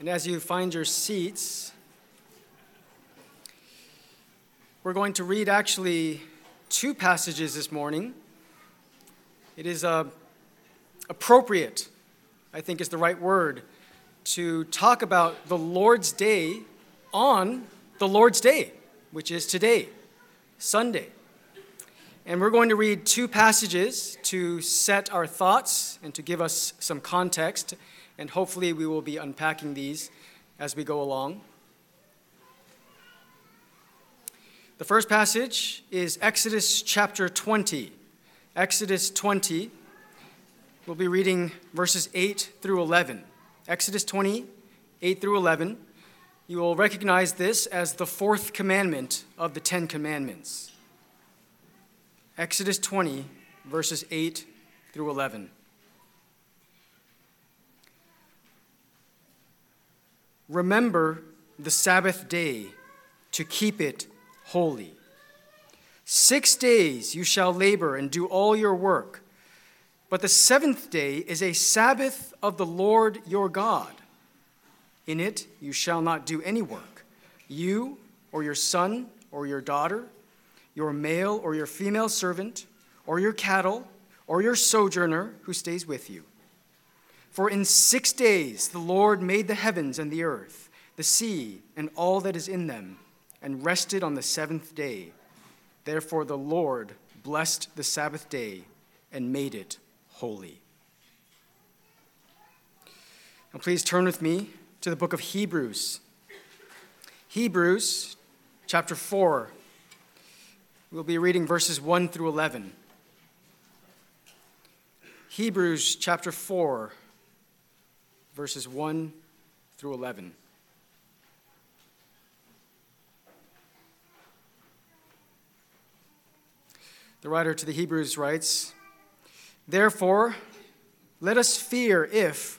And as you find your seats, we're going to read actually two passages this morning. It is uh, appropriate, I think is the right word, to talk about the Lord's Day on the Lord's Day, which is today, Sunday. And we're going to read two passages to set our thoughts and to give us some context and hopefully we will be unpacking these as we go along. The first passage is Exodus chapter 20. Exodus 20. We'll be reading verses 8 through 11. Exodus 20, 8 through 11. You will recognize this as the fourth commandment of the Ten Commandments. Exodus 20, verses 8 through 11. Remember the Sabbath day to keep it holy. Six days you shall labor and do all your work, but the seventh day is a Sabbath of the Lord your God. In it you shall not do any work, you or your son or your daughter, your male or your female servant, or your cattle, or your sojourner who stays with you for in six days the Lord made the heavens and the earth, the sea, and all that is in them, and rested on the seventh day. Therefore the Lord blessed the Sabbath day and made it holy. Now please turn with me to the book of Hebrews. Hebrews chapter 4. We'll be reading verses 1 through 11. Hebrews chapter 4 verses 1 through 11. The writer to the Hebrews writes, Therefore, let us fear if,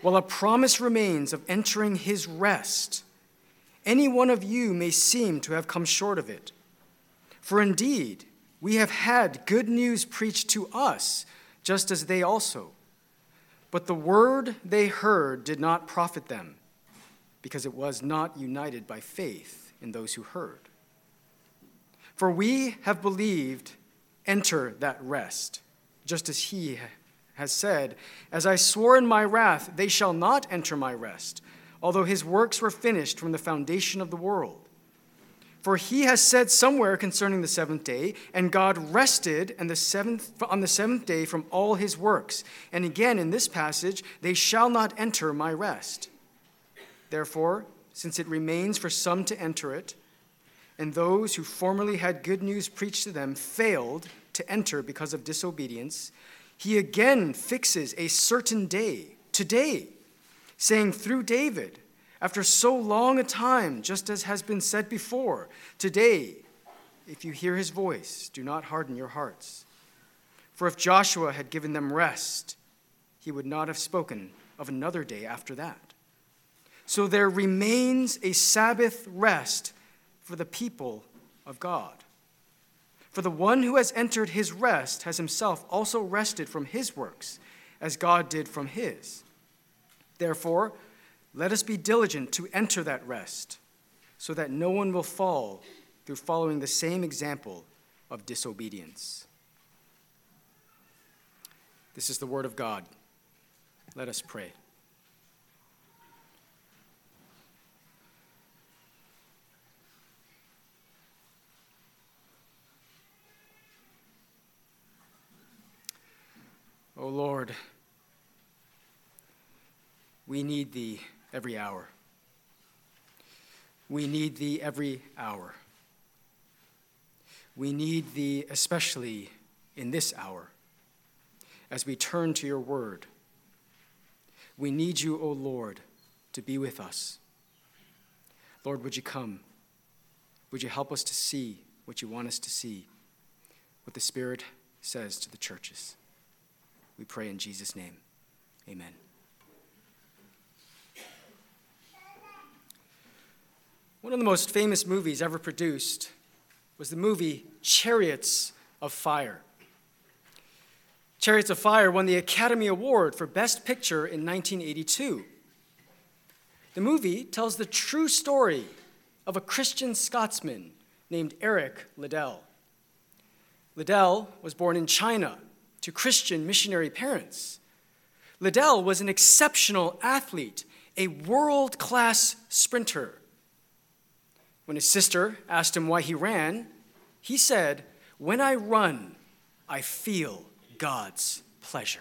while a promise remains of entering his rest, any one of you may seem to have come short of it. For indeed, we have had good news preached to us, just as they also. But the word they heard did not profit them, because it was not united by faith in those who heard. For we have believed, enter that rest, just as he has said, As I swore in my wrath, they shall not enter my rest, although his works were finished from the foundation of the world. For he has said somewhere concerning the seventh day, and God rested the seventh, on the seventh day from all his works. And again in this passage, they shall not enter my rest. Therefore, since it remains for some to enter it, and those who formerly had good news preached to them failed to enter because of disobedience, he again fixes a certain day, today, saying through David, after so long a time, just as has been said before, today, if you hear his voice, do not harden your hearts. For if Joshua had given them rest, he would not have spoken of another day after that. So there remains a Sabbath rest for the people of God. For the one who has entered his rest has himself also rested from his works, as God did from his. Therefore, let us be diligent to enter that rest, so that no one will fall through following the same example of disobedience. This is the word of God. Let us pray. O oh Lord, we need thee every hour. We need thee every hour. We need thee especially in this hour as we turn to your word. We need you, O Lord, to be with us. Lord, would you come? Would you help us to see what you want us to see, what the Spirit says to the churches? We pray in Jesus' name. Amen. One of the most famous movies ever produced was the movie Chariots of Fire. Chariots of Fire won the Academy Award for Best Picture in 1982. The movie tells the true story of a Christian Scotsman named Eric Liddell. Liddell was born in China to Christian missionary parents. Liddell was an exceptional athlete, a world class sprinter. When his sister asked him why he ran, he said, When I run, I feel God's pleasure.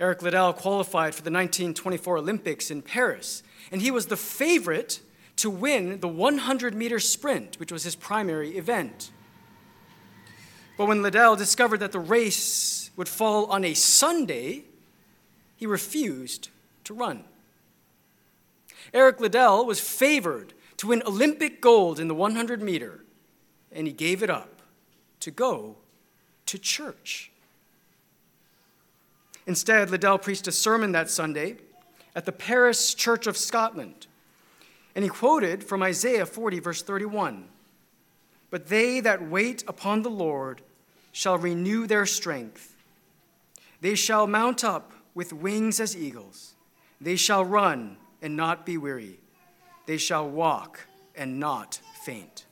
Eric Liddell qualified for the 1924 Olympics in Paris, and he was the favorite to win the 100 meter sprint, which was his primary event. But when Liddell discovered that the race would fall on a Sunday, he refused to run. Eric Liddell was favored to win Olympic gold in the 100 meter, and he gave it up to go to church. Instead, Liddell preached a sermon that Sunday at the Paris Church of Scotland, and he quoted from Isaiah 40, verse 31 But they that wait upon the Lord shall renew their strength. They shall mount up with wings as eagles. They shall run and not be weary. They shall walk and not faint.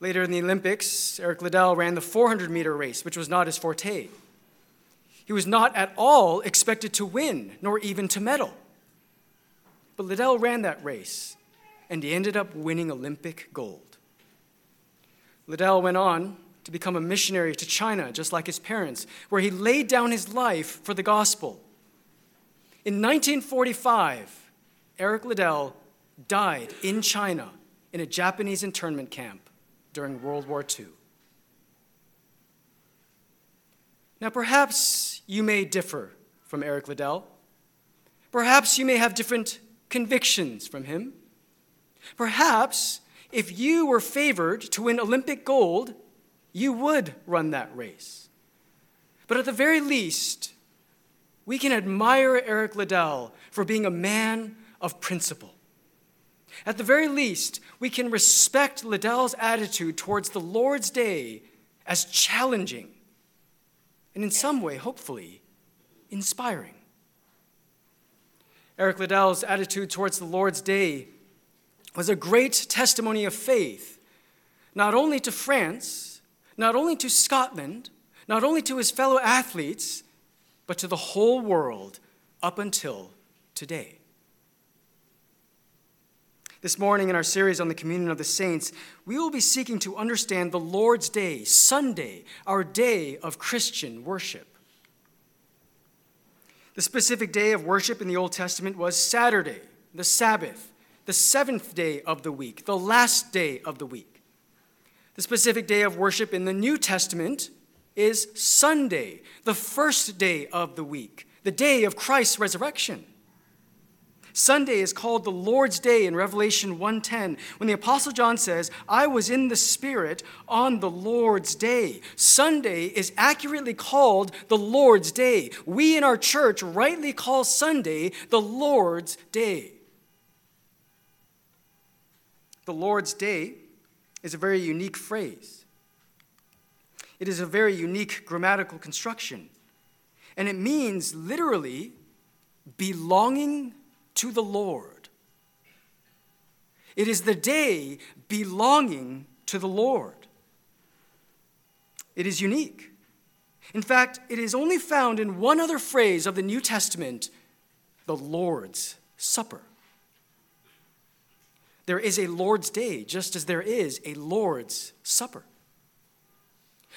Later in the Olympics, Eric Liddell ran the 400 meter race, which was not his forte. He was not at all expected to win, nor even to medal. But Liddell ran that race, and he ended up winning Olympic gold. Liddell went on to become a missionary to China, just like his parents, where he laid down his life for the gospel. In 1945, Eric Liddell died in China in a Japanese internment camp during World War II. Now, perhaps you may differ from Eric Liddell. Perhaps you may have different convictions from him. Perhaps if you were favored to win Olympic gold, you would run that race. But at the very least, we can admire Eric Liddell for being a man of principle. At the very least, we can respect Liddell's attitude towards the Lord's Day as challenging and in some way, hopefully, inspiring. Eric Liddell's attitude towards the Lord's Day was a great testimony of faith, not only to France, not only to Scotland, not only to his fellow athletes, but to the whole world up until today. This morning, in our series on the communion of the saints, we will be seeking to understand the Lord's Day, Sunday, our day of Christian worship. The specific day of worship in the Old Testament was Saturday, the Sabbath, the seventh day of the week, the last day of the week. The specific day of worship in the New Testament is Sunday, the first day of the week, the day of Christ's resurrection. Sunday is called the Lord's Day in Revelation 1:10 when the apostle John says, "I was in the spirit on the Lord's day." Sunday is accurately called the Lord's Day. We in our church rightly call Sunday the Lord's Day. The Lord's Day is a very unique phrase. It is a very unique grammatical construction. And it means literally belonging to the Lord. It is the day belonging to the Lord. It is unique. In fact, it is only found in one other phrase of the New Testament the Lord's Supper. There is a Lord's Day, just as there is a Lord's Supper.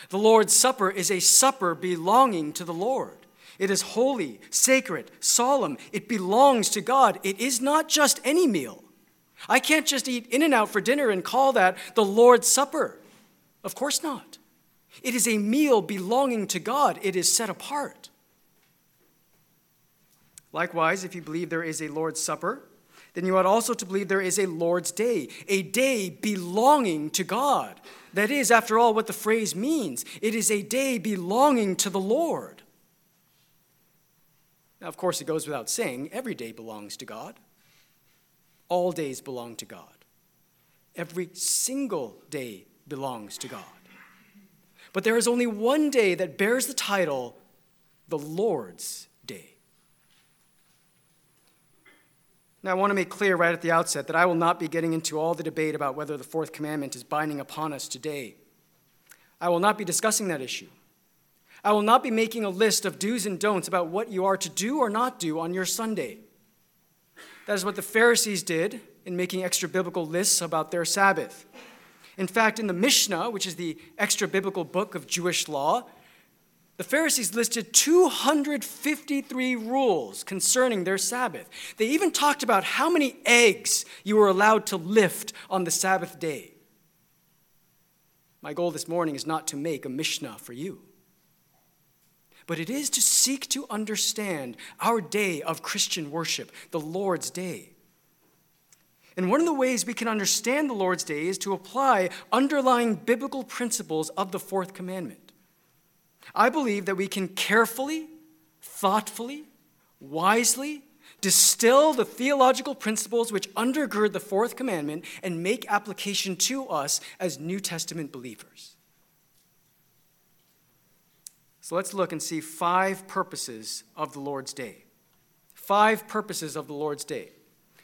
The Lord's Supper is a supper belonging to the Lord. It is holy, sacred, solemn. It belongs to God. It is not just any meal. I can't just eat In-N-Out for dinner and call that the Lord's Supper. Of course not. It is a meal belonging to God, it is set apart. Likewise, if you believe there is a Lord's Supper, then you ought also to believe there is a Lord's Day, a day belonging to God. That is, after all, what the phrase means. It is a day belonging to the Lord. Now, of course, it goes without saying, every day belongs to God. All days belong to God. Every single day belongs to God. But there is only one day that bears the title the Lord's Day. Now, I want to make clear right at the outset that I will not be getting into all the debate about whether the fourth commandment is binding upon us today. I will not be discussing that issue. I will not be making a list of do's and don'ts about what you are to do or not do on your Sunday. That is what the Pharisees did in making extra biblical lists about their Sabbath. In fact, in the Mishnah, which is the extra biblical book of Jewish law, the Pharisees listed 253 rules concerning their Sabbath. They even talked about how many eggs you were allowed to lift on the Sabbath day. My goal this morning is not to make a Mishnah for you, but it is to seek to understand our day of Christian worship, the Lord's Day. And one of the ways we can understand the Lord's Day is to apply underlying biblical principles of the fourth commandment. I believe that we can carefully, thoughtfully, wisely distill the theological principles which undergird the fourth commandment and make application to us as New Testament believers. So let's look and see five purposes of the Lord's Day. Five purposes of the Lord's Day.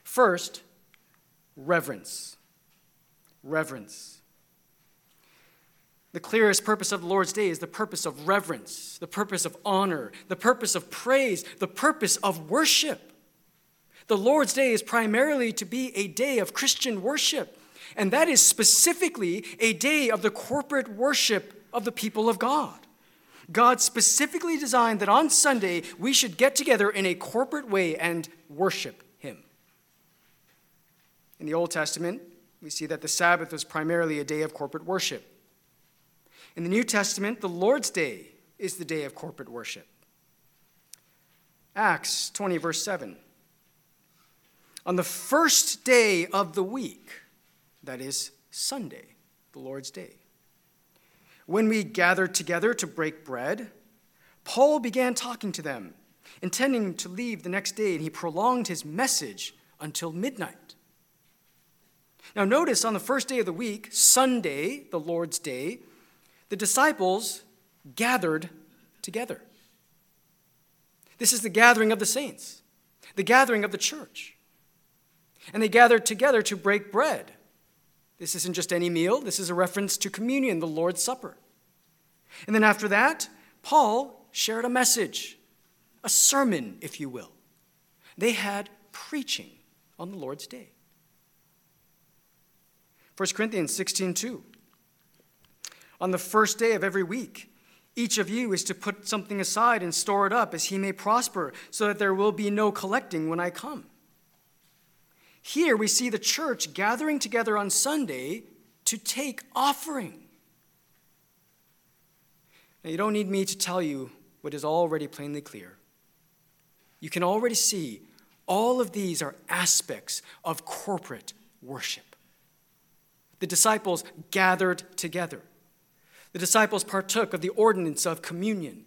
First, reverence. Reverence. The clearest purpose of the Lord's Day is the purpose of reverence, the purpose of honor, the purpose of praise, the purpose of worship. The Lord's Day is primarily to be a day of Christian worship, and that is specifically a day of the corporate worship of the people of God. God specifically designed that on Sunday we should get together in a corporate way and worship Him. In the Old Testament, we see that the Sabbath was primarily a day of corporate worship. In the New Testament, the Lord's Day is the day of corporate worship. Acts 20, verse 7. On the first day of the week, that is Sunday, the Lord's Day, when we gathered together to break bread, Paul began talking to them, intending to leave the next day, and he prolonged his message until midnight. Now, notice on the first day of the week, Sunday, the Lord's Day, the disciples gathered together. This is the gathering of the saints, the gathering of the church. And they gathered together to break bread. This isn't just any meal, this is a reference to communion, the Lord's Supper. And then after that, Paul shared a message, a sermon, if you will. They had preaching on the Lord's day. 1 Corinthians 16 2 on the first day of every week. Each of you is to put something aside and store it up as he may prosper, so that there will be no collecting when I come. Here we see the church gathering together on Sunday to take offering. Now, you don't need me to tell you what is already plainly clear. You can already see all of these are aspects of corporate worship. The disciples gathered together. The disciples partook of the ordinance of communion.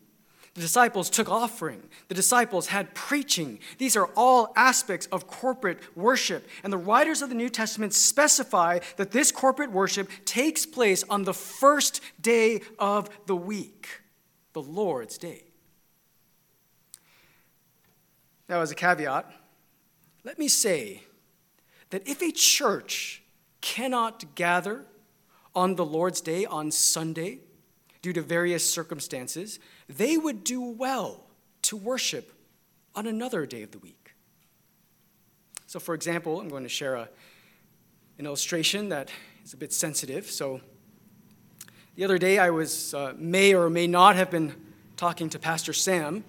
The disciples took offering. The disciples had preaching. These are all aspects of corporate worship. And the writers of the New Testament specify that this corporate worship takes place on the first day of the week, the Lord's Day. Now, as a caveat, let me say that if a church cannot gather on the Lord's Day, on Sunday, due to various circumstances, they would do well to worship on another day of the week. So, for example, I'm going to share a, an illustration that is a bit sensitive. So, the other day I was, uh, may or may not have been talking to Pastor Sam,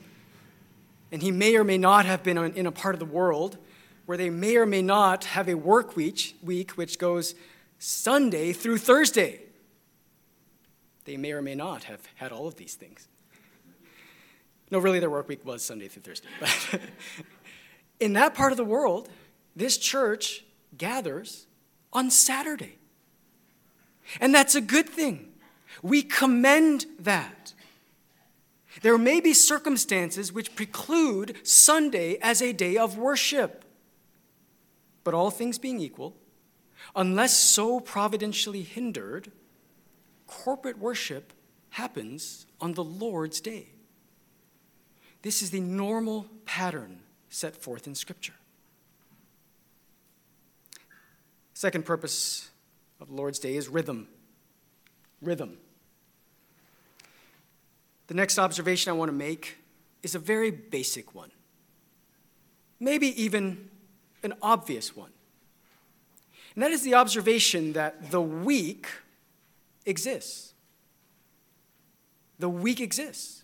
and he may or may not have been in a part of the world where they may or may not have a work week, week which goes Sunday through Thursday. They may or may not have had all of these things. No, really, their work week was Sunday through Thursday. But in that part of the world, this church gathers on Saturday. And that's a good thing. We commend that. There may be circumstances which preclude Sunday as a day of worship. But all things being equal, Unless so providentially hindered, corporate worship happens on the Lord's day. This is the normal pattern set forth in Scripture. Second purpose of the Lord's Day is rhythm. Rhythm. The next observation I want to make is a very basic one, maybe even an obvious one. And that is the observation that the week exists. The week exists.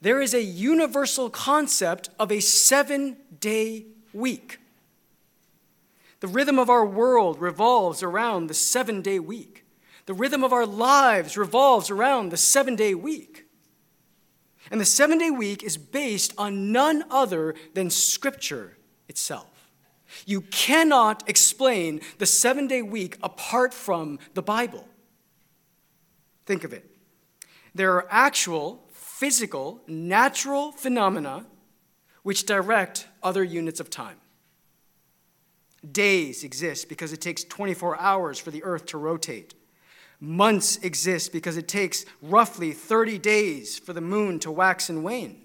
There is a universal concept of a seven day week. The rhythm of our world revolves around the seven day week. The rhythm of our lives revolves around the seven day week. And the seven day week is based on none other than Scripture itself. You cannot explain the seven day week apart from the Bible. Think of it. There are actual, physical, natural phenomena which direct other units of time. Days exist because it takes 24 hours for the earth to rotate. Months exist because it takes roughly 30 days for the moon to wax and wane.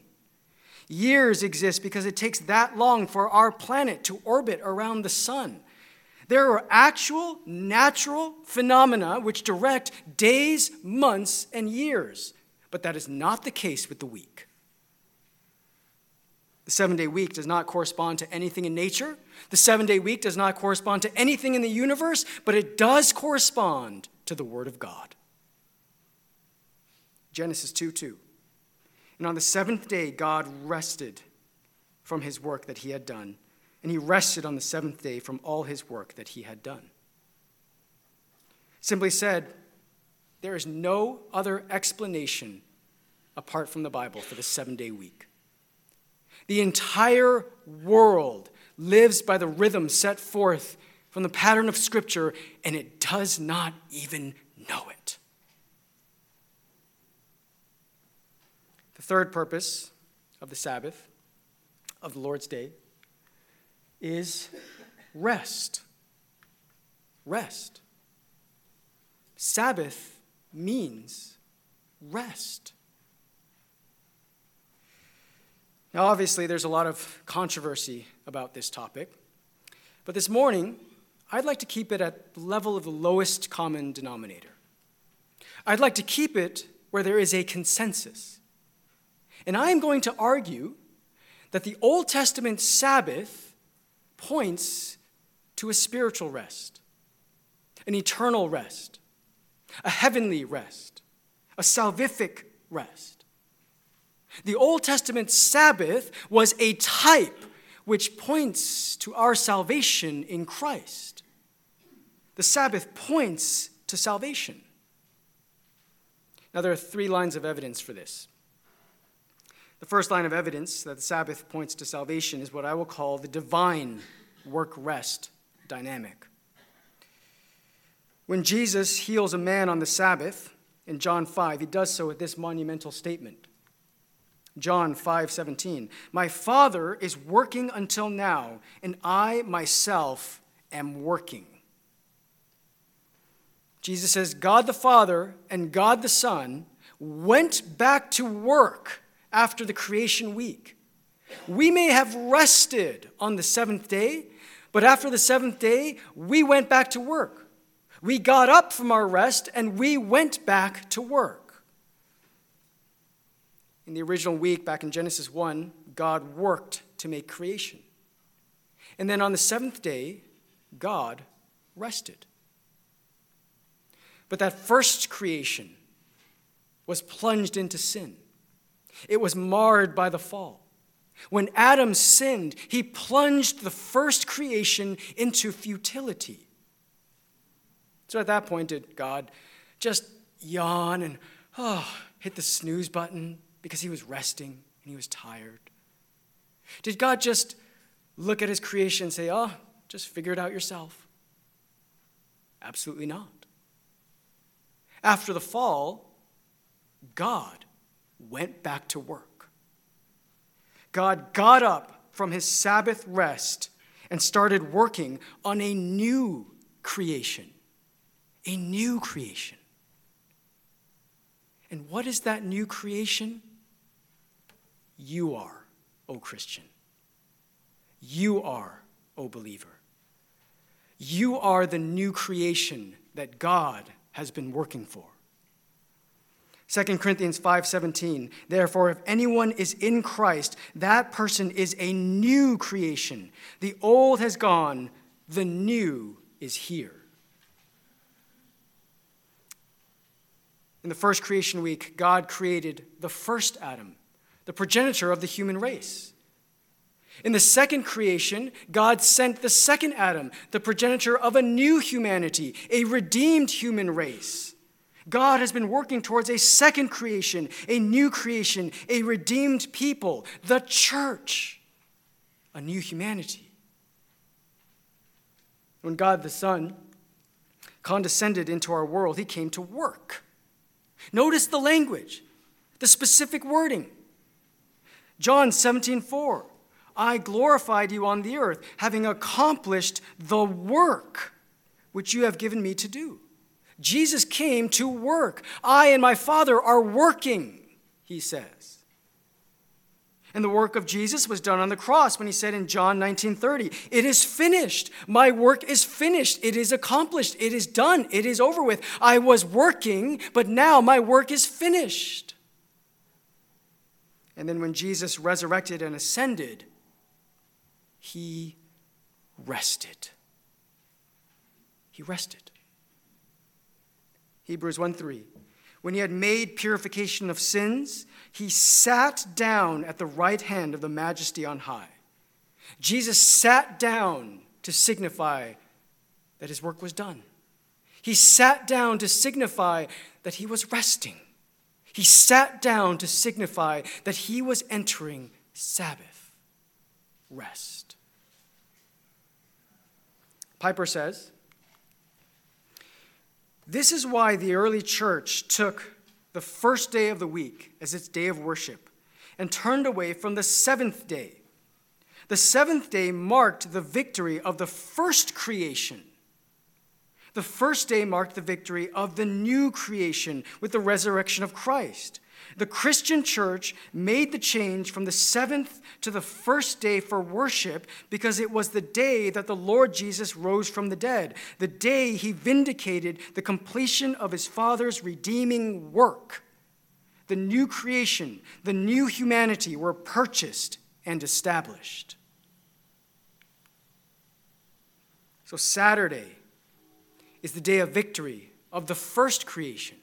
Years exist because it takes that long for our planet to orbit around the sun. There are actual natural phenomena which direct days, months, and years, but that is not the case with the week. The seven day week does not correspond to anything in nature. The seven day week does not correspond to anything in the universe, but it does correspond to the Word of God. Genesis 2 2. And on the seventh day, God rested from his work that he had done, and he rested on the seventh day from all his work that he had done. Simply said, there is no other explanation apart from the Bible for the seven day week. The entire world lives by the rhythm set forth from the pattern of Scripture, and it does not even know it. The third purpose of the Sabbath, of the Lord's Day, is rest. Rest. Sabbath means rest. Now, obviously, there's a lot of controversy about this topic, but this morning, I'd like to keep it at the level of the lowest common denominator. I'd like to keep it where there is a consensus. And I am going to argue that the Old Testament Sabbath points to a spiritual rest, an eternal rest, a heavenly rest, a salvific rest. The Old Testament Sabbath was a type which points to our salvation in Christ. The Sabbath points to salvation. Now, there are three lines of evidence for this. The first line of evidence that the Sabbath points to salvation is what I will call the divine work rest dynamic. When Jesus heals a man on the Sabbath in John 5, he does so with this monumental statement John 5:17. My Father is working until now, and I myself am working. Jesus says God the Father and God the Son went back to work after the creation week. We may have rested on the seventh day, but after the seventh day, we went back to work. We got up from our rest and we went back to work. In the original week, back in Genesis 1, God worked to make creation. And then on the seventh day, God rested. But that first creation was plunged into sin, it was marred by the fall. When Adam sinned, he plunged the first creation into futility. So at that point, did God just yawn and oh, hit the snooze button because he was resting and he was tired? Did God just look at his creation and say, oh, just figure it out yourself? Absolutely not. After the fall, God went back to work. God got up from his Sabbath rest and started working on a new creation. A new creation. And what is that new creation? You are, O Christian. You are, O believer. You are the new creation that God has been working for. 2 Corinthians 5:17 Therefore if anyone is in Christ that person is a new creation. The old has gone the new is here. In the first creation week God created the first Adam the progenitor of the human race. In the second creation, God sent the second Adam, the progenitor of a new humanity, a redeemed human race. God has been working towards a second creation, a new creation, a redeemed people, the church, a new humanity. When God the Son condescended into our world, he came to work. Notice the language, the specific wording. John 17, 4. I glorified you on the earth, having accomplished the work which you have given me to do. Jesus came to work. I and my Father are working, he says. And the work of Jesus was done on the cross when he said in John 19:30, "It is finished. My work is finished. It is accomplished. It is done. It is over with. I was working, but now my work is finished." And then when Jesus resurrected and ascended, he rested. He rested. Hebrews 1 3. When he had made purification of sins, he sat down at the right hand of the majesty on high. Jesus sat down to signify that his work was done. He sat down to signify that he was resting. He sat down to signify that he was entering Sabbath rest. Piper says, This is why the early church took the first day of the week as its day of worship and turned away from the seventh day. The seventh day marked the victory of the first creation. The first day marked the victory of the new creation with the resurrection of Christ. The Christian church made the change from the seventh to the first day for worship because it was the day that the Lord Jesus rose from the dead, the day he vindicated the completion of his Father's redeeming work. The new creation, the new humanity were purchased and established. So, Saturday is the day of victory of the first creation.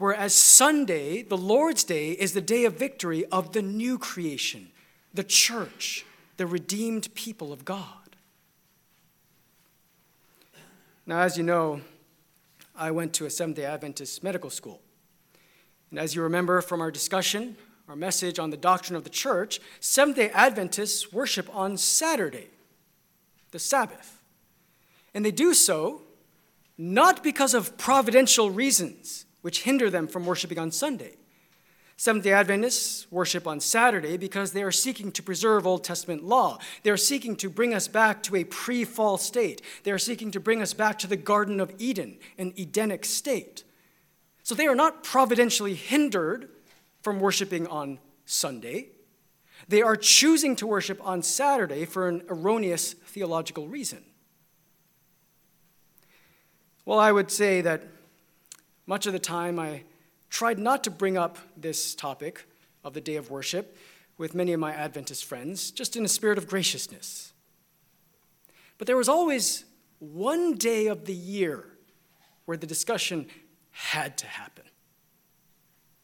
Whereas Sunday, the Lord's Day, is the day of victory of the new creation, the church, the redeemed people of God. Now, as you know, I went to a Seventh day Adventist medical school. And as you remember from our discussion, our message on the doctrine of the church, Seventh day Adventists worship on Saturday, the Sabbath. And they do so not because of providential reasons which hinder them from worshiping on Sunday. Seventh day Adventists worship on Saturday because they are seeking to preserve Old Testament law. They are seeking to bring us back to a pre fall state. They are seeking to bring us back to the Garden of Eden, an Edenic state. So they are not providentially hindered from worshiping on Sunday. They are choosing to worship on Saturday for an erroneous theological reason. Well, I would say that much of the time, I tried not to bring up this topic of the day of worship with many of my Adventist friends, just in a spirit of graciousness. But there was always one day of the year where the discussion had to happen.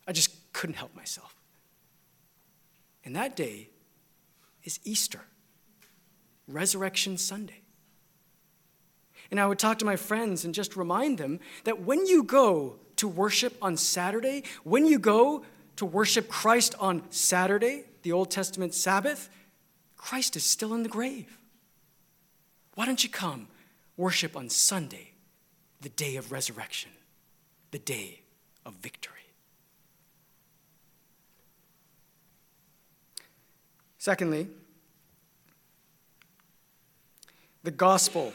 I just couldn't help myself. And that day is Easter, Resurrection Sunday. And I would talk to my friends and just remind them that when you go to worship on Saturday, when you go to worship Christ on Saturday, the Old Testament Sabbath, Christ is still in the grave. Why don't you come worship on Sunday, the day of resurrection, the day of victory? Secondly, the gospel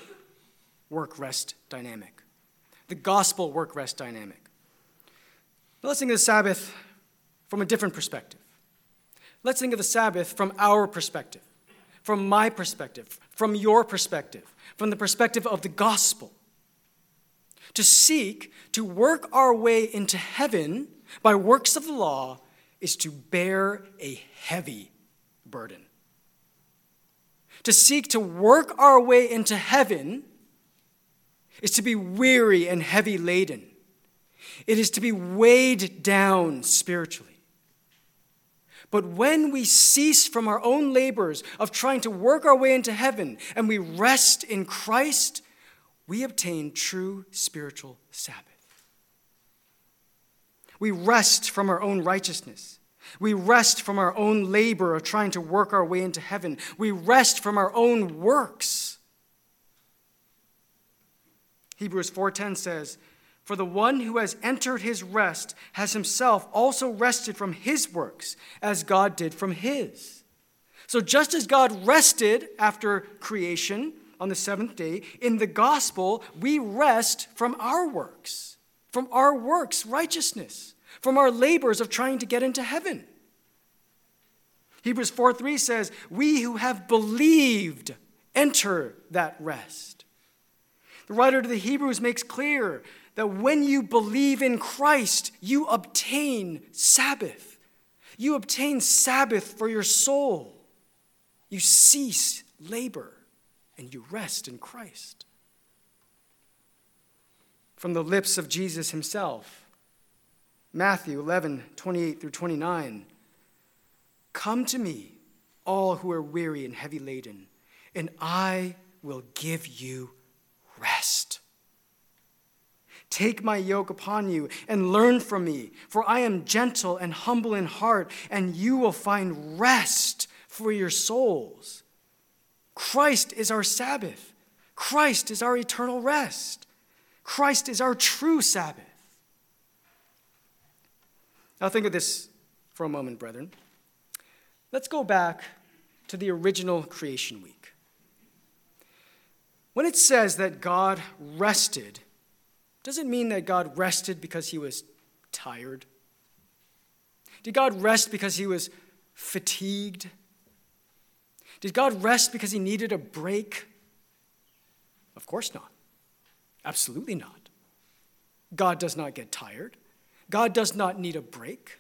work rest dynamic. The gospel work rest dynamic. But let's think of the Sabbath from a different perspective. Let's think of the Sabbath from our perspective, from my perspective, from your perspective, from the perspective of the gospel. To seek to work our way into heaven by works of the law is to bear a heavy burden. To seek to work our way into heaven is to be weary and heavy laden. It is to be weighed down spiritually. But when we cease from our own labors of trying to work our way into heaven and we rest in Christ, we obtain true spiritual Sabbath. We rest from our own righteousness. We rest from our own labor of trying to work our way into heaven. We rest from our own works. Hebrews 4:10 says, "For the one who has entered his rest has himself also rested from his works, as God did from his." So just as God rested after creation on the seventh day, in the gospel we rest from our works, from our works righteousness, from our labors of trying to get into heaven. Hebrews 4 3 says, We who have believed enter that rest. The writer to the Hebrews makes clear that when you believe in Christ, you obtain Sabbath. You obtain Sabbath for your soul. You cease labor and you rest in Christ. From the lips of Jesus himself, Matthew 11, 28 through 29. Come to me, all who are weary and heavy laden, and I will give you rest. Take my yoke upon you and learn from me, for I am gentle and humble in heart, and you will find rest for your souls. Christ is our Sabbath. Christ is our eternal rest. Christ is our true Sabbath. Now, think of this for a moment, brethren. Let's go back to the original creation week. When it says that God rested, does it mean that God rested because he was tired? Did God rest because he was fatigued? Did God rest because he needed a break? Of course not. Absolutely not. God does not get tired. God does not need a break.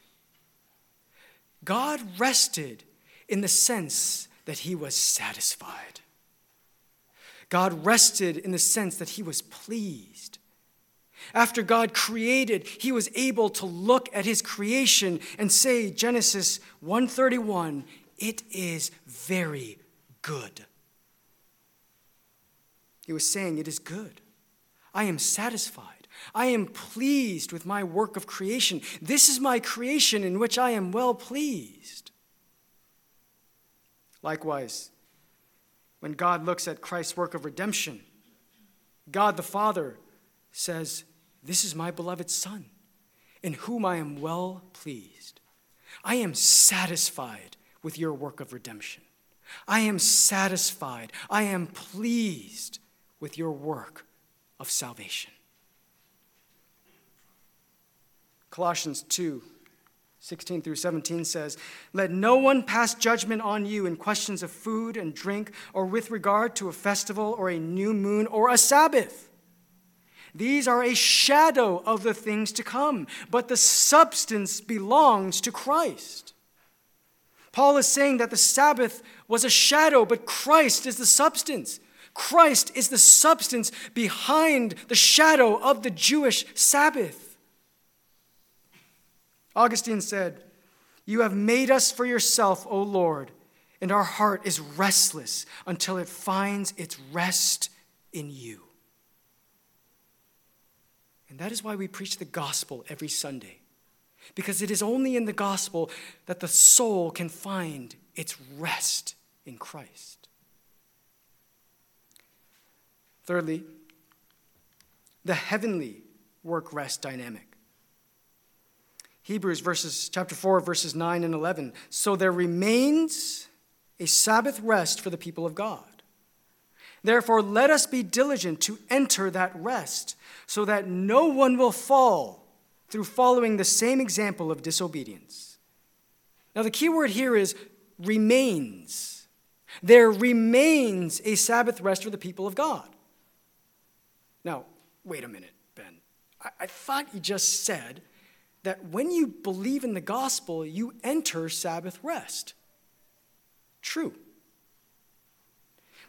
God rested in the sense that he was satisfied. God rested in the sense that he was pleased. After God created, he was able to look at his creation and say, Genesis 131, it is very good. He was saying, It is good. I am satisfied. I am pleased with my work of creation. This is my creation in which I am well pleased. Likewise, when God looks at Christ's work of redemption, God the Father says, This is my beloved Son, in whom I am well pleased. I am satisfied with your work of redemption. I am satisfied. I am pleased with your work of salvation. Colossians 2 16 through 17 says, Let no one pass judgment on you in questions of food and drink, or with regard to a festival, or a new moon, or a Sabbath. These are a shadow of the things to come, but the substance belongs to Christ. Paul is saying that the Sabbath was a shadow, but Christ is the substance. Christ is the substance behind the shadow of the Jewish Sabbath. Augustine said, You have made us for yourself, O Lord, and our heart is restless until it finds its rest in you. And that is why we preach the gospel every Sunday, because it is only in the gospel that the soul can find its rest in Christ. Thirdly, the heavenly work rest dynamic. Hebrews verses chapter 4 verses 9 and 11. So there remains a Sabbath rest for the people of God. Therefore let us be diligent to enter that rest so that no one will fall through following the same example of disobedience. Now the key word here is remains. there remains a Sabbath rest for the people of God. Now, wait a minute, Ben. I, I thought you just said that when you believe in the gospel, you enter Sabbath rest. True.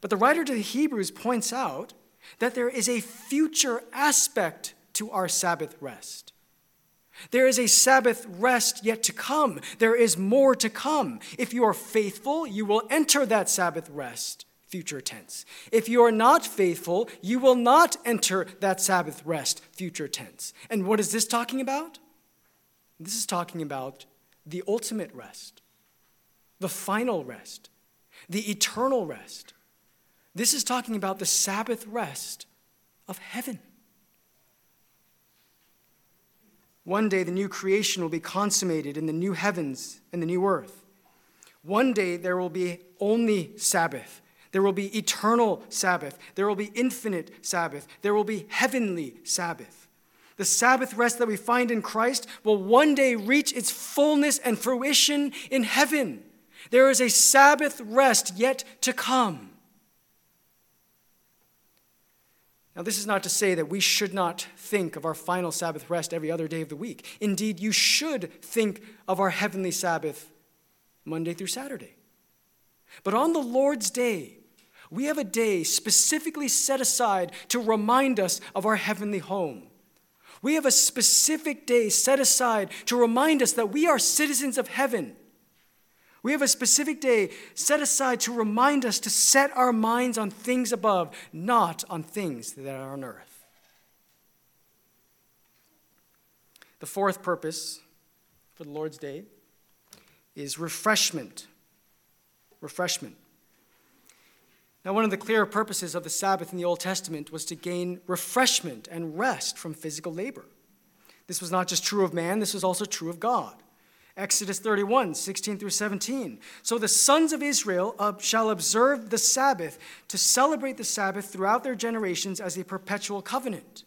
But the writer to the Hebrews points out that there is a future aspect to our Sabbath rest. There is a Sabbath rest yet to come. There is more to come. If you are faithful, you will enter that Sabbath rest, future tense. If you are not faithful, you will not enter that Sabbath rest, future tense. And what is this talking about? This is talking about the ultimate rest, the final rest, the eternal rest. This is talking about the Sabbath rest of heaven. One day, the new creation will be consummated in the new heavens and the new earth. One day, there will be only Sabbath. There will be eternal Sabbath. There will be infinite Sabbath. There will be heavenly Sabbath. The Sabbath rest that we find in Christ will one day reach its fullness and fruition in heaven. There is a Sabbath rest yet to come. Now, this is not to say that we should not think of our final Sabbath rest every other day of the week. Indeed, you should think of our heavenly Sabbath Monday through Saturday. But on the Lord's day, we have a day specifically set aside to remind us of our heavenly home. We have a specific day set aside to remind us that we are citizens of heaven we have a specific day set aside to remind us to set our minds on things above, not on things that are on earth. The fourth purpose for the Lord's Day is refreshment. Refreshment. Now, one of the clear purposes of the Sabbath in the Old Testament was to gain refreshment and rest from physical labor. This was not just true of man, this was also true of God. Exodus 31, 16 through 17. So the sons of Israel uh, shall observe the Sabbath to celebrate the Sabbath throughout their generations as a perpetual covenant.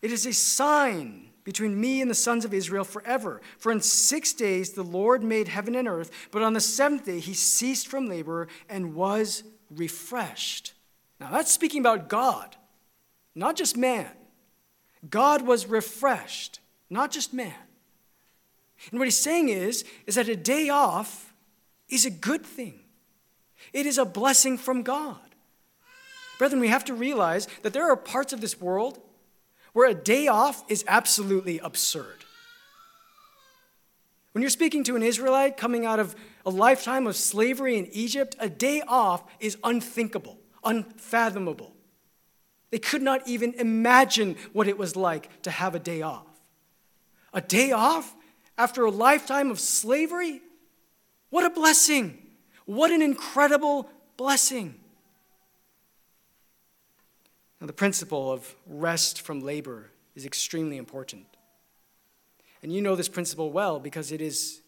It is a sign between me and the sons of Israel forever. For in six days the Lord made heaven and earth, but on the seventh day he ceased from labor and was refreshed. Now that's speaking about God, not just man. God was refreshed, not just man. And what he's saying is, is that a day off is a good thing. It is a blessing from God. Brethren, we have to realize that there are parts of this world where a day off is absolutely absurd. When you're speaking to an Israelite coming out of a lifetime of slavery in Egypt, a day off is unthinkable, unfathomable. They could not even imagine what it was like to have a day off. A day off after a lifetime of slavery? What a blessing! What an incredible blessing! Now, the principle of rest from labor is extremely important. And you know this principle well because it is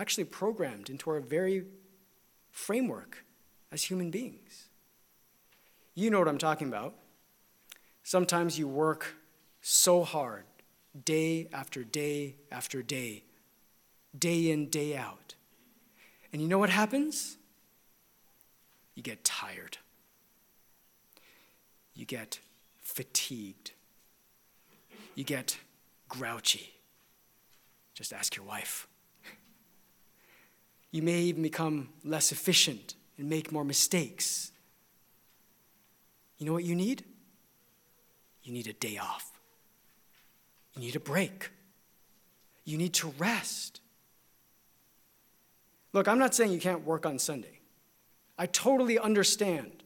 actually programmed into our very framework as human beings. You know what I'm talking about. Sometimes you work so hard day after day after day, day in, day out. And you know what happens? You get tired. You get fatigued. You get grouchy. Just ask your wife. You may even become less efficient and make more mistakes. You know what you need? You need a day off. You need a break. You need to rest. Look, I'm not saying you can't work on Sunday. I totally understand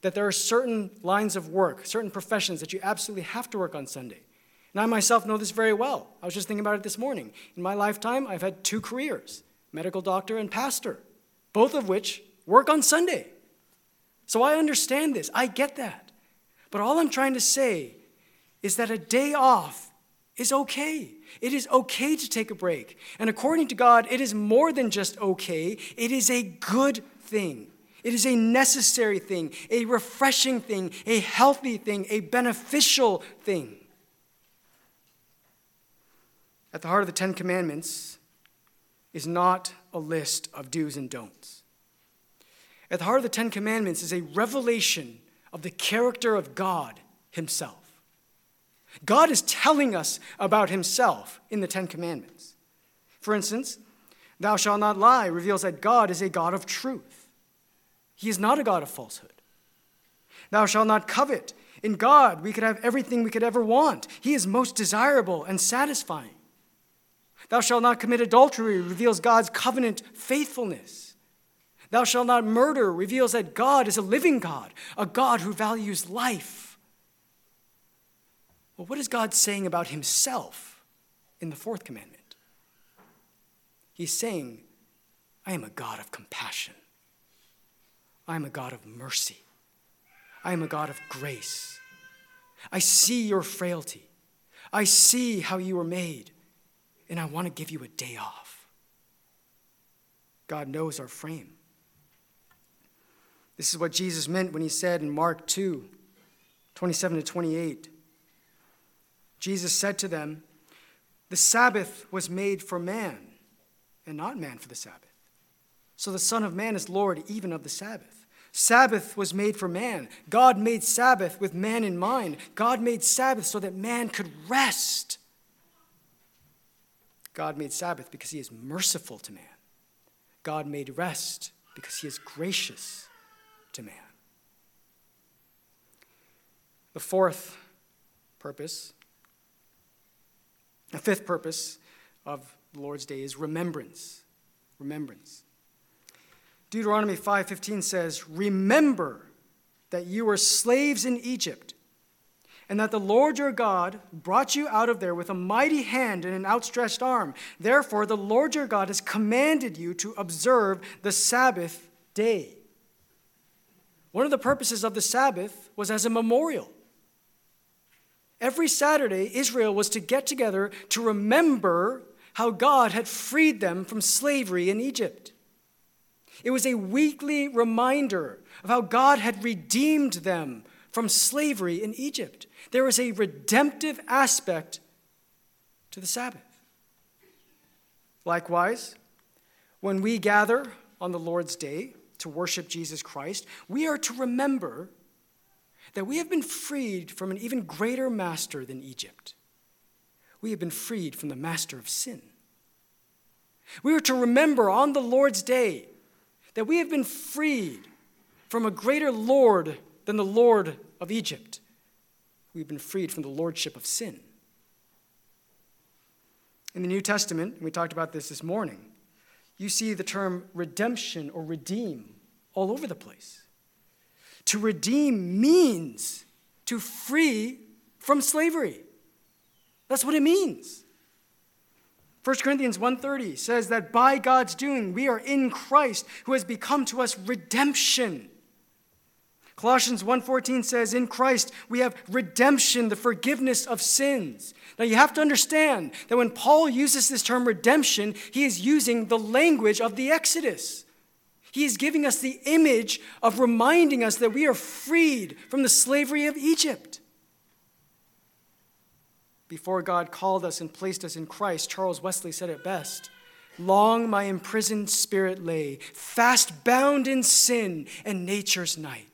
that there are certain lines of work, certain professions that you absolutely have to work on Sunday. And I myself know this very well. I was just thinking about it this morning. In my lifetime, I've had two careers medical doctor and pastor, both of which work on Sunday. So I understand this. I get that. But all I'm trying to say is that a day off is okay. It is okay to take a break. And according to God, it is more than just okay, it is a good thing. It is a necessary thing, a refreshing thing, a healthy thing, a beneficial thing. At the heart of the Ten Commandments is not a list of do's and don'ts. At the heart of the Ten Commandments is a revelation of the character of God Himself. God is telling us about Himself in the Ten Commandments. For instance, Thou shalt not lie reveals that God is a God of truth. He is not a God of falsehood. Thou shalt not covet. In God, we could have everything we could ever want. He is most desirable and satisfying. Thou shalt not commit adultery reveals God's covenant faithfulness. Thou shalt not murder reveals that God is a living God, a God who values life. Well, what is God saying about himself in the fourth commandment? He's saying, I am a God of compassion. I am a God of mercy. I am a God of grace. I see your frailty. I see how you were made, and I want to give you a day off. God knows our frame. This is what Jesus meant when he said in Mark 2 27 to 28. Jesus said to them, The Sabbath was made for man, and not man for the Sabbath. So the Son of Man is Lord even of the Sabbath. Sabbath was made for man. God made Sabbath with man in mind. God made Sabbath so that man could rest. God made Sabbath because he is merciful to man. God made rest because he is gracious to man. The fourth purpose, the fifth purpose of the Lord's Day is remembrance. Remembrance. Deuteronomy 5:15 says, "Remember that you were slaves in Egypt, and that the Lord your God brought you out of there with a mighty hand and an outstretched arm. Therefore the Lord your God has commanded you to observe the Sabbath day." One of the purposes of the Sabbath was as a memorial. Every Saturday, Israel was to get together to remember how God had freed them from slavery in Egypt. It was a weekly reminder of how God had redeemed them from slavery in Egypt. There was a redemptive aspect to the Sabbath. Likewise, when we gather on the Lord's Day to worship Jesus Christ, we are to remember that we have been freed from an even greater master than Egypt we have been freed from the master of sin. We are to remember on the Lord's day that we have been freed from a greater Lord than the Lord of Egypt. We've been freed from the lordship of sin. In the New Testament, and we talked about this this morning, you see the term redemption or redeem all over the place. To redeem means to free from slavery. That's what it means. 1 Corinthians 1:30 says that by God's doing we are in Christ who has become to us redemption. Colossians 1:14 says in Christ we have redemption, the forgiveness of sins. Now you have to understand that when Paul uses this term redemption, he is using the language of the Exodus. He is giving us the image of reminding us that we are freed from the slavery of Egypt before God called us and placed us in Christ, Charles Wesley said it best. Long my imprisoned spirit lay, fast bound in sin and nature's night.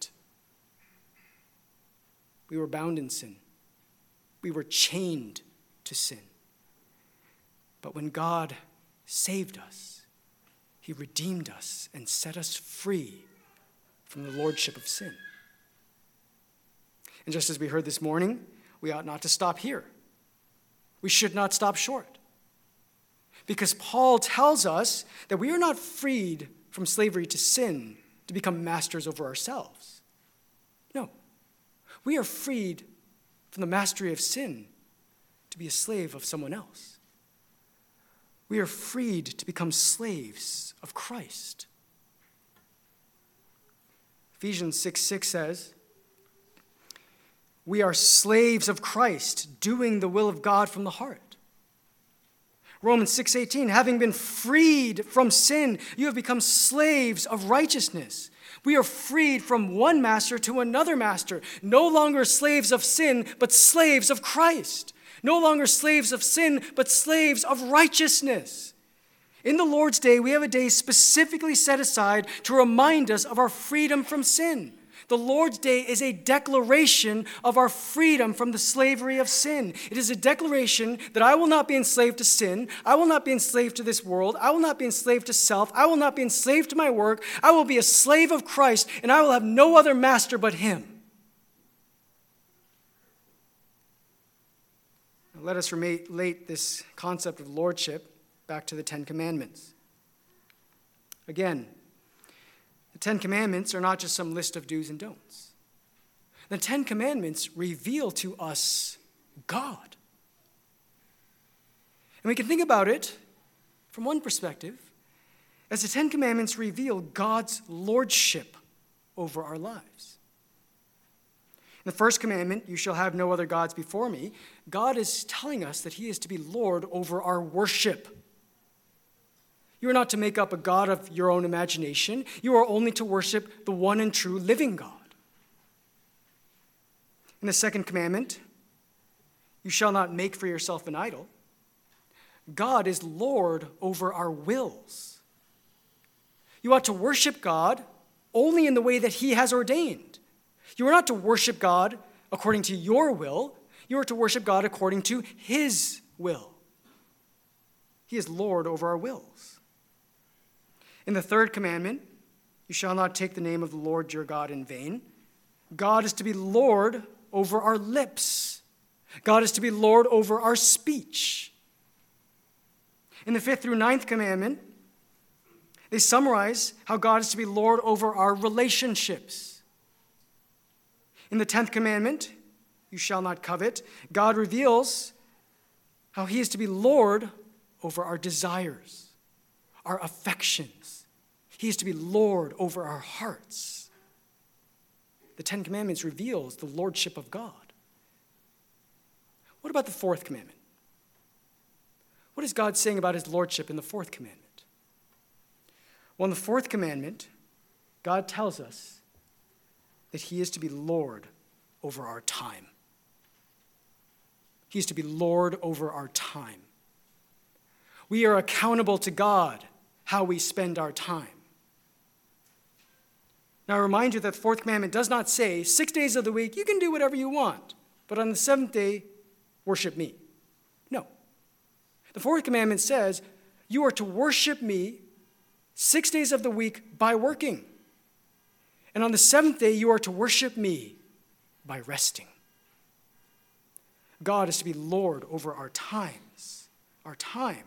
We were bound in sin. We were chained to sin. But when God saved us, He redeemed us and set us free from the lordship of sin. And just as we heard this morning, we ought not to stop here. We should not stop short. Because Paul tells us that we are not freed from slavery to sin to become masters over ourselves. We are freed from the mastery of sin to be a slave of someone else. We are freed to become slaves of Christ. Ephesians 6 6 says, we are slaves of Christ, doing the will of God from the heart. Romans 6:18 having been freed from sin you have become slaves of righteousness. We are freed from one master to another master, no longer slaves of sin but slaves of Christ. No longer slaves of sin but slaves of righteousness. In the Lord's Day, we have a day specifically set aside to remind us of our freedom from sin. The Lord's Day is a declaration of our freedom from the slavery of sin. It is a declaration that I will not be enslaved to sin. I will not be enslaved to this world. I will not be enslaved to self. I will not be enslaved to my work. I will be a slave of Christ, and I will have no other master but Him. Let us relate this concept of lordship back to the Ten Commandments. Again, the Ten Commandments are not just some list of do's and don'ts. The Ten Commandments reveal to us God. And we can think about it from one perspective as the Ten Commandments reveal God's lordship over our lives. In the first commandment, you shall have no other gods before me, God is telling us that He is to be Lord over our worship. You are not to make up a God of your own imagination. You are only to worship the one and true living God. In the second commandment, you shall not make for yourself an idol. God is Lord over our wills. You ought to worship God only in the way that He has ordained. You are not to worship God according to your will, you are to worship God according to His will. He is Lord over our wills. In the third commandment, you shall not take the name of the Lord your God in vain. God is to be Lord over our lips, God is to be Lord over our speech. In the fifth through ninth commandment, they summarize how God is to be Lord over our relationships. In the tenth commandment, you shall not covet, God reveals how he is to be Lord over our desires, our affections he is to be Lord over our hearts. The Ten Commandments reveals the lordship of God. What about the fourth commandment? What is God saying about his lordship in the fourth commandment? Well, in the fourth commandment, God tells us that he is to be Lord over our time. He is to be Lord over our time. We are accountable to God how we spend our time. Now, I remind you that the fourth commandment does not say, six days of the week, you can do whatever you want, but on the seventh day, worship me. No. The fourth commandment says, you are to worship me six days of the week by working. And on the seventh day, you are to worship me by resting. God is to be Lord over our times, our time.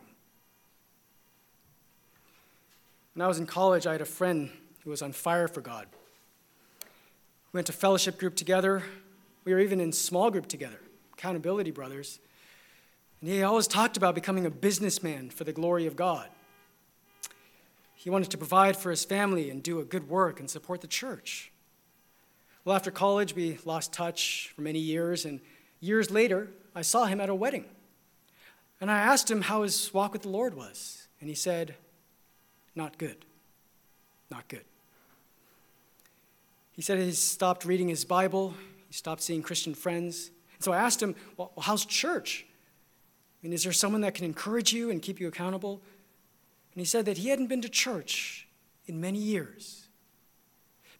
When I was in college, I had a friend who was on fire for God. We went to fellowship group together. We were even in small group together, accountability brothers. And he always talked about becoming a businessman for the glory of God. He wanted to provide for his family and do a good work and support the church. Well, after college, we lost touch for many years, and years later, I saw him at a wedding. And I asked him how his walk with the Lord was, and he said, Not good. Not good. He said he stopped reading his Bible, he stopped seeing Christian friends. And so I asked him, Well, how's church? I mean, is there someone that can encourage you and keep you accountable? And he said that he hadn't been to church in many years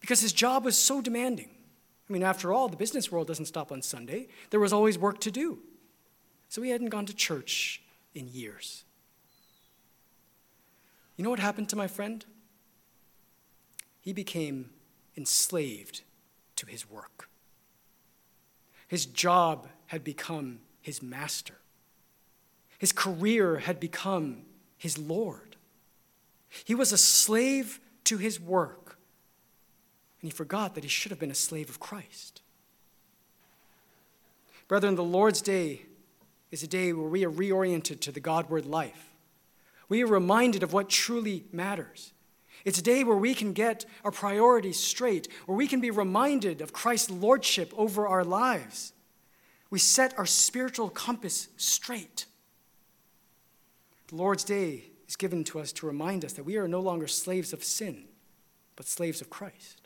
because his job was so demanding. I mean, after all, the business world doesn't stop on Sunday, there was always work to do. So he hadn't gone to church in years. You know what happened to my friend? He became enslaved to his work. His job had become his master. His career had become his Lord. He was a slave to his work, and he forgot that he should have been a slave of Christ. Brethren, the Lord's Day is a day where we are reoriented to the Godward life. We are reminded of what truly matters. It's a day where we can get our priorities straight, where we can be reminded of Christ's lordship over our lives. We set our spiritual compass straight. The Lord's day is given to us to remind us that we are no longer slaves of sin, but slaves of Christ.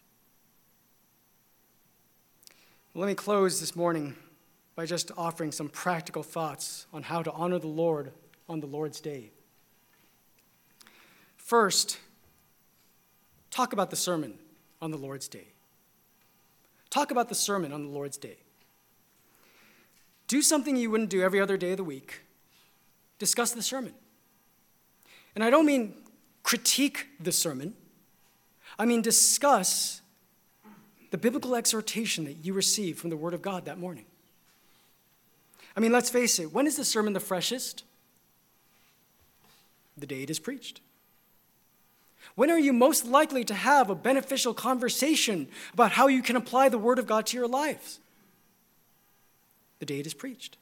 Let me close this morning by just offering some practical thoughts on how to honor the Lord on the Lord's day. First, talk about the sermon on the Lord's Day. Talk about the sermon on the Lord's Day. Do something you wouldn't do every other day of the week. Discuss the sermon. And I don't mean critique the sermon, I mean discuss the biblical exhortation that you received from the Word of God that morning. I mean, let's face it, when is the sermon the freshest? The day it is preached. When are you most likely to have a beneficial conversation about how you can apply the Word of God to your lives? The day it is preached.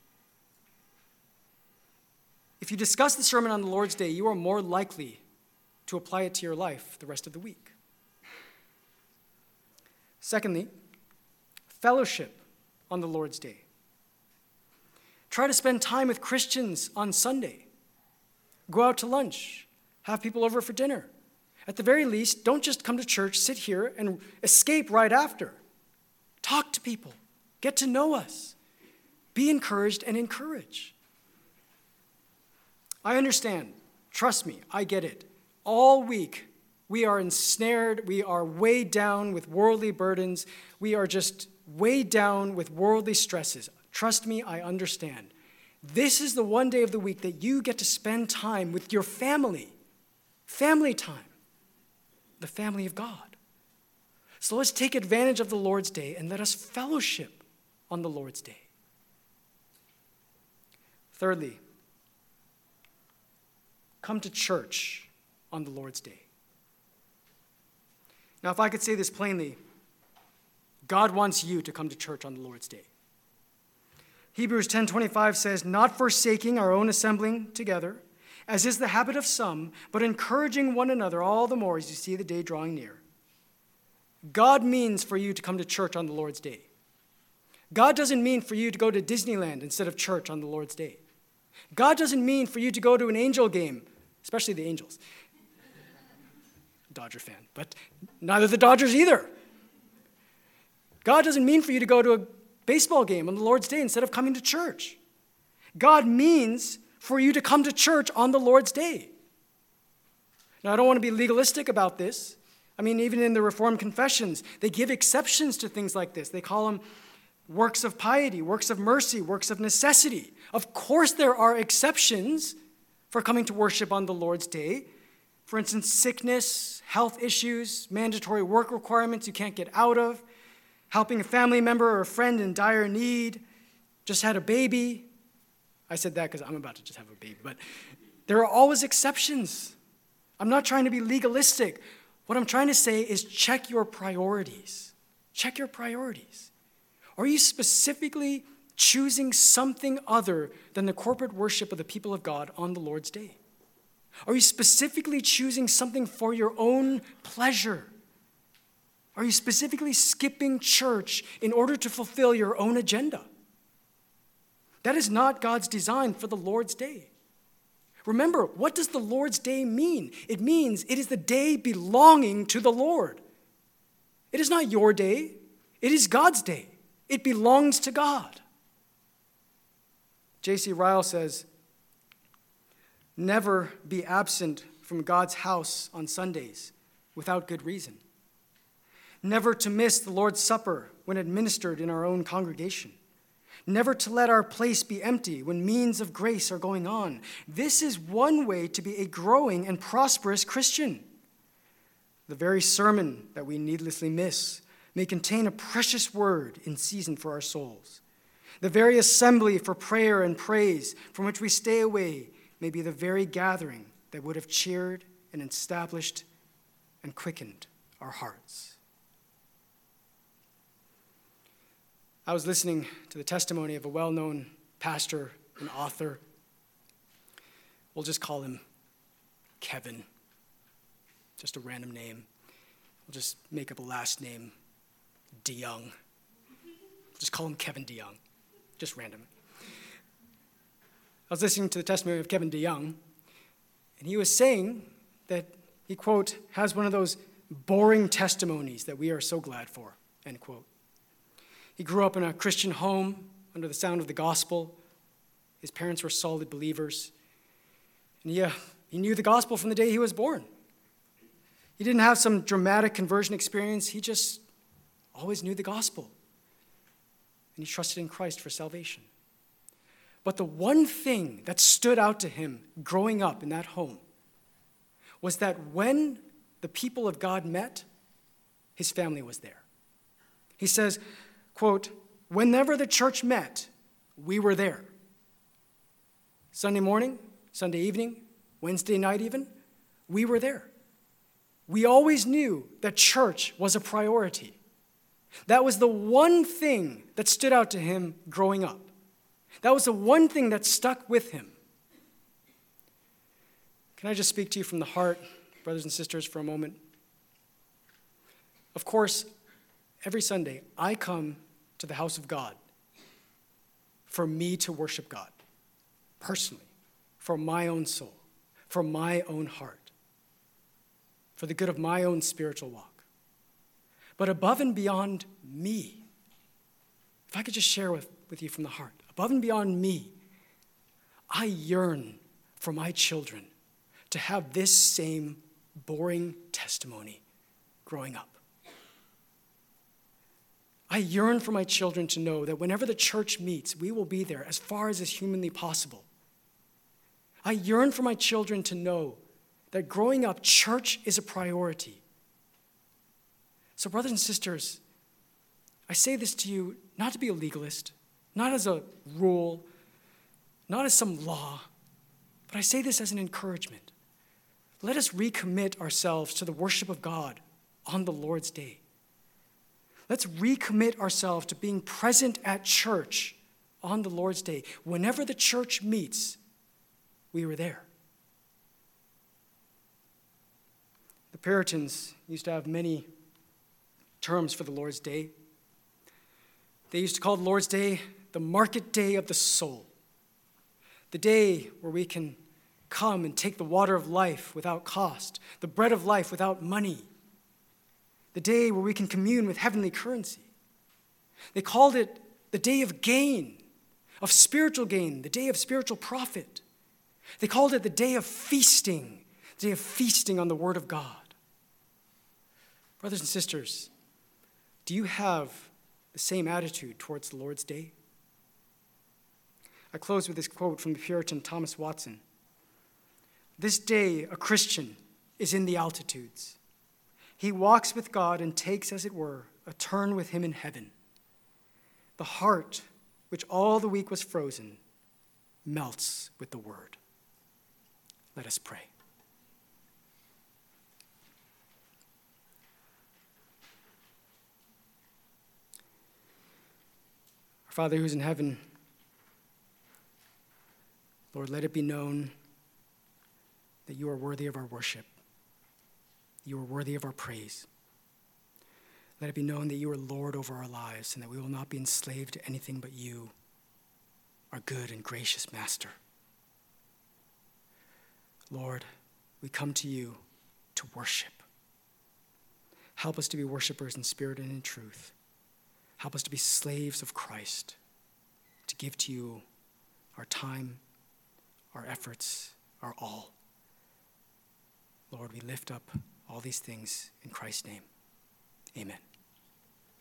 If you discuss the sermon on the Lord's Day, you are more likely to apply it to your life the rest of the week. Secondly, fellowship on the Lord's Day. Try to spend time with Christians on Sunday. Go out to lunch, have people over for dinner. At the very least, don't just come to church, sit here, and escape right after. Talk to people, get to know us, be encouraged and encourage. I understand. Trust me, I get it. All week, we are ensnared, we are weighed down with worldly burdens, we are just weighed down with worldly stresses. Trust me, I understand. This is the one day of the week that you get to spend time with your family. Family time. The family of God. So let's take advantage of the Lord's Day and let us fellowship on the Lord's Day. Thirdly, come to church on the Lord's Day. Now, if I could say this plainly, God wants you to come to church on the Lord's day. Hebrews 10:25 says, "Not forsaking our own assembling together, as is the habit of some, but encouraging one another all the more as you see the day drawing near." God means for you to come to church on the Lord's day. God doesn't mean for you to go to Disneyland instead of church on the Lord's day. God doesn't mean for you to go to an angel game, especially the Angels. Dodger fan, but neither the Dodgers either. God doesn't mean for you to go to a baseball game on the Lord's Day instead of coming to church. God means for you to come to church on the Lord's Day. Now, I don't want to be legalistic about this. I mean, even in the Reformed confessions, they give exceptions to things like this. They call them works of piety, works of mercy, works of necessity. Of course, there are exceptions for coming to worship on the Lord's Day, for instance, sickness, health issues, mandatory work requirements you can't get out of, helping a family member or a friend in dire need, just had a baby. I said that because I'm about to just have a baby, but there are always exceptions. I'm not trying to be legalistic. What I'm trying to say is check your priorities. Check your priorities. Are you specifically choosing something other than the corporate worship of the people of God on the Lord's day? Are you specifically choosing something for your own pleasure? Are you specifically skipping church in order to fulfill your own agenda? That is not God's design for the Lord's day. Remember, what does the Lord's day mean? It means it is the day belonging to the Lord. It is not your day, it is God's day. It belongs to God. J.C. Ryle says, Never be absent from God's house on Sundays without good reason. Never to miss the Lord's Supper when administered in our own congregation. Never to let our place be empty when means of grace are going on. This is one way to be a growing and prosperous Christian. The very sermon that we needlessly miss may contain a precious word in season for our souls. The very assembly for prayer and praise from which we stay away may be the very gathering that would have cheered and established and quickened our hearts. I was listening to the testimony of a well known pastor and author. We'll just call him Kevin, just a random name. We'll just make up a last name, DeYoung. Just call him Kevin DeYoung, just random. I was listening to the testimony of Kevin DeYoung, and he was saying that he, quote, has one of those boring testimonies that we are so glad for, end quote. He grew up in a Christian home under the sound of the gospel. His parents were solid believers. And he, uh, he knew the gospel from the day he was born. He didn't have some dramatic conversion experience. He just always knew the gospel. And he trusted in Christ for salvation. But the one thing that stood out to him growing up in that home was that when the people of God met, his family was there. He says, quote, whenever the church met, we were there. Sunday morning, Sunday evening, Wednesday night, even, we were there. We always knew that church was a priority. That was the one thing that stood out to him growing up. That was the one thing that stuck with him. Can I just speak to you from the heart, brothers and sisters, for a moment? Of course, every Sunday, I come to the house of God for me to worship God personally, for my own soul, for my own heart, for the good of my own spiritual walk. But above and beyond me, if I could just share with, with you from the heart, above and beyond me, I yearn for my children to have this same boring testimony growing up. I yearn for my children to know that whenever the church meets, we will be there as far as is humanly possible. I yearn for my children to know that growing up, church is a priority. So, brothers and sisters, I say this to you not to be a legalist, not as a rule, not as some law, but I say this as an encouragement. Let us recommit ourselves to the worship of God on the Lord's day. Let's recommit ourselves to being present at church on the Lord's day. Whenever the church meets, we were there. The Puritans used to have many terms for the Lord's day. They used to call the Lord's day the market day of the soul, the day where we can come and take the water of life without cost, the bread of life without money the day where we can commune with heavenly currency. They called it the day of gain, of spiritual gain, the day of spiritual profit. They called it the day of feasting, the day of feasting on the Word of God. Brothers and sisters, do you have the same attitude towards the Lord's day? I close with this quote from the Puritan Thomas Watson This day, a Christian is in the altitudes. He walks with God and takes, as it were, a turn with Him in heaven. The heart, which all the week was frozen, melts with the Word. Let us pray. Our Father who's in heaven, Lord, let it be known that you are worthy of our worship. You are worthy of our praise. Let it be known that you are Lord over our lives and that we will not be enslaved to anything but you, our good and gracious Master. Lord, we come to you to worship. Help us to be worshipers in spirit and in truth. Help us to be slaves of Christ, to give to you our time, our efforts, our all. Lord, we lift up all these things in Christ's name. Amen.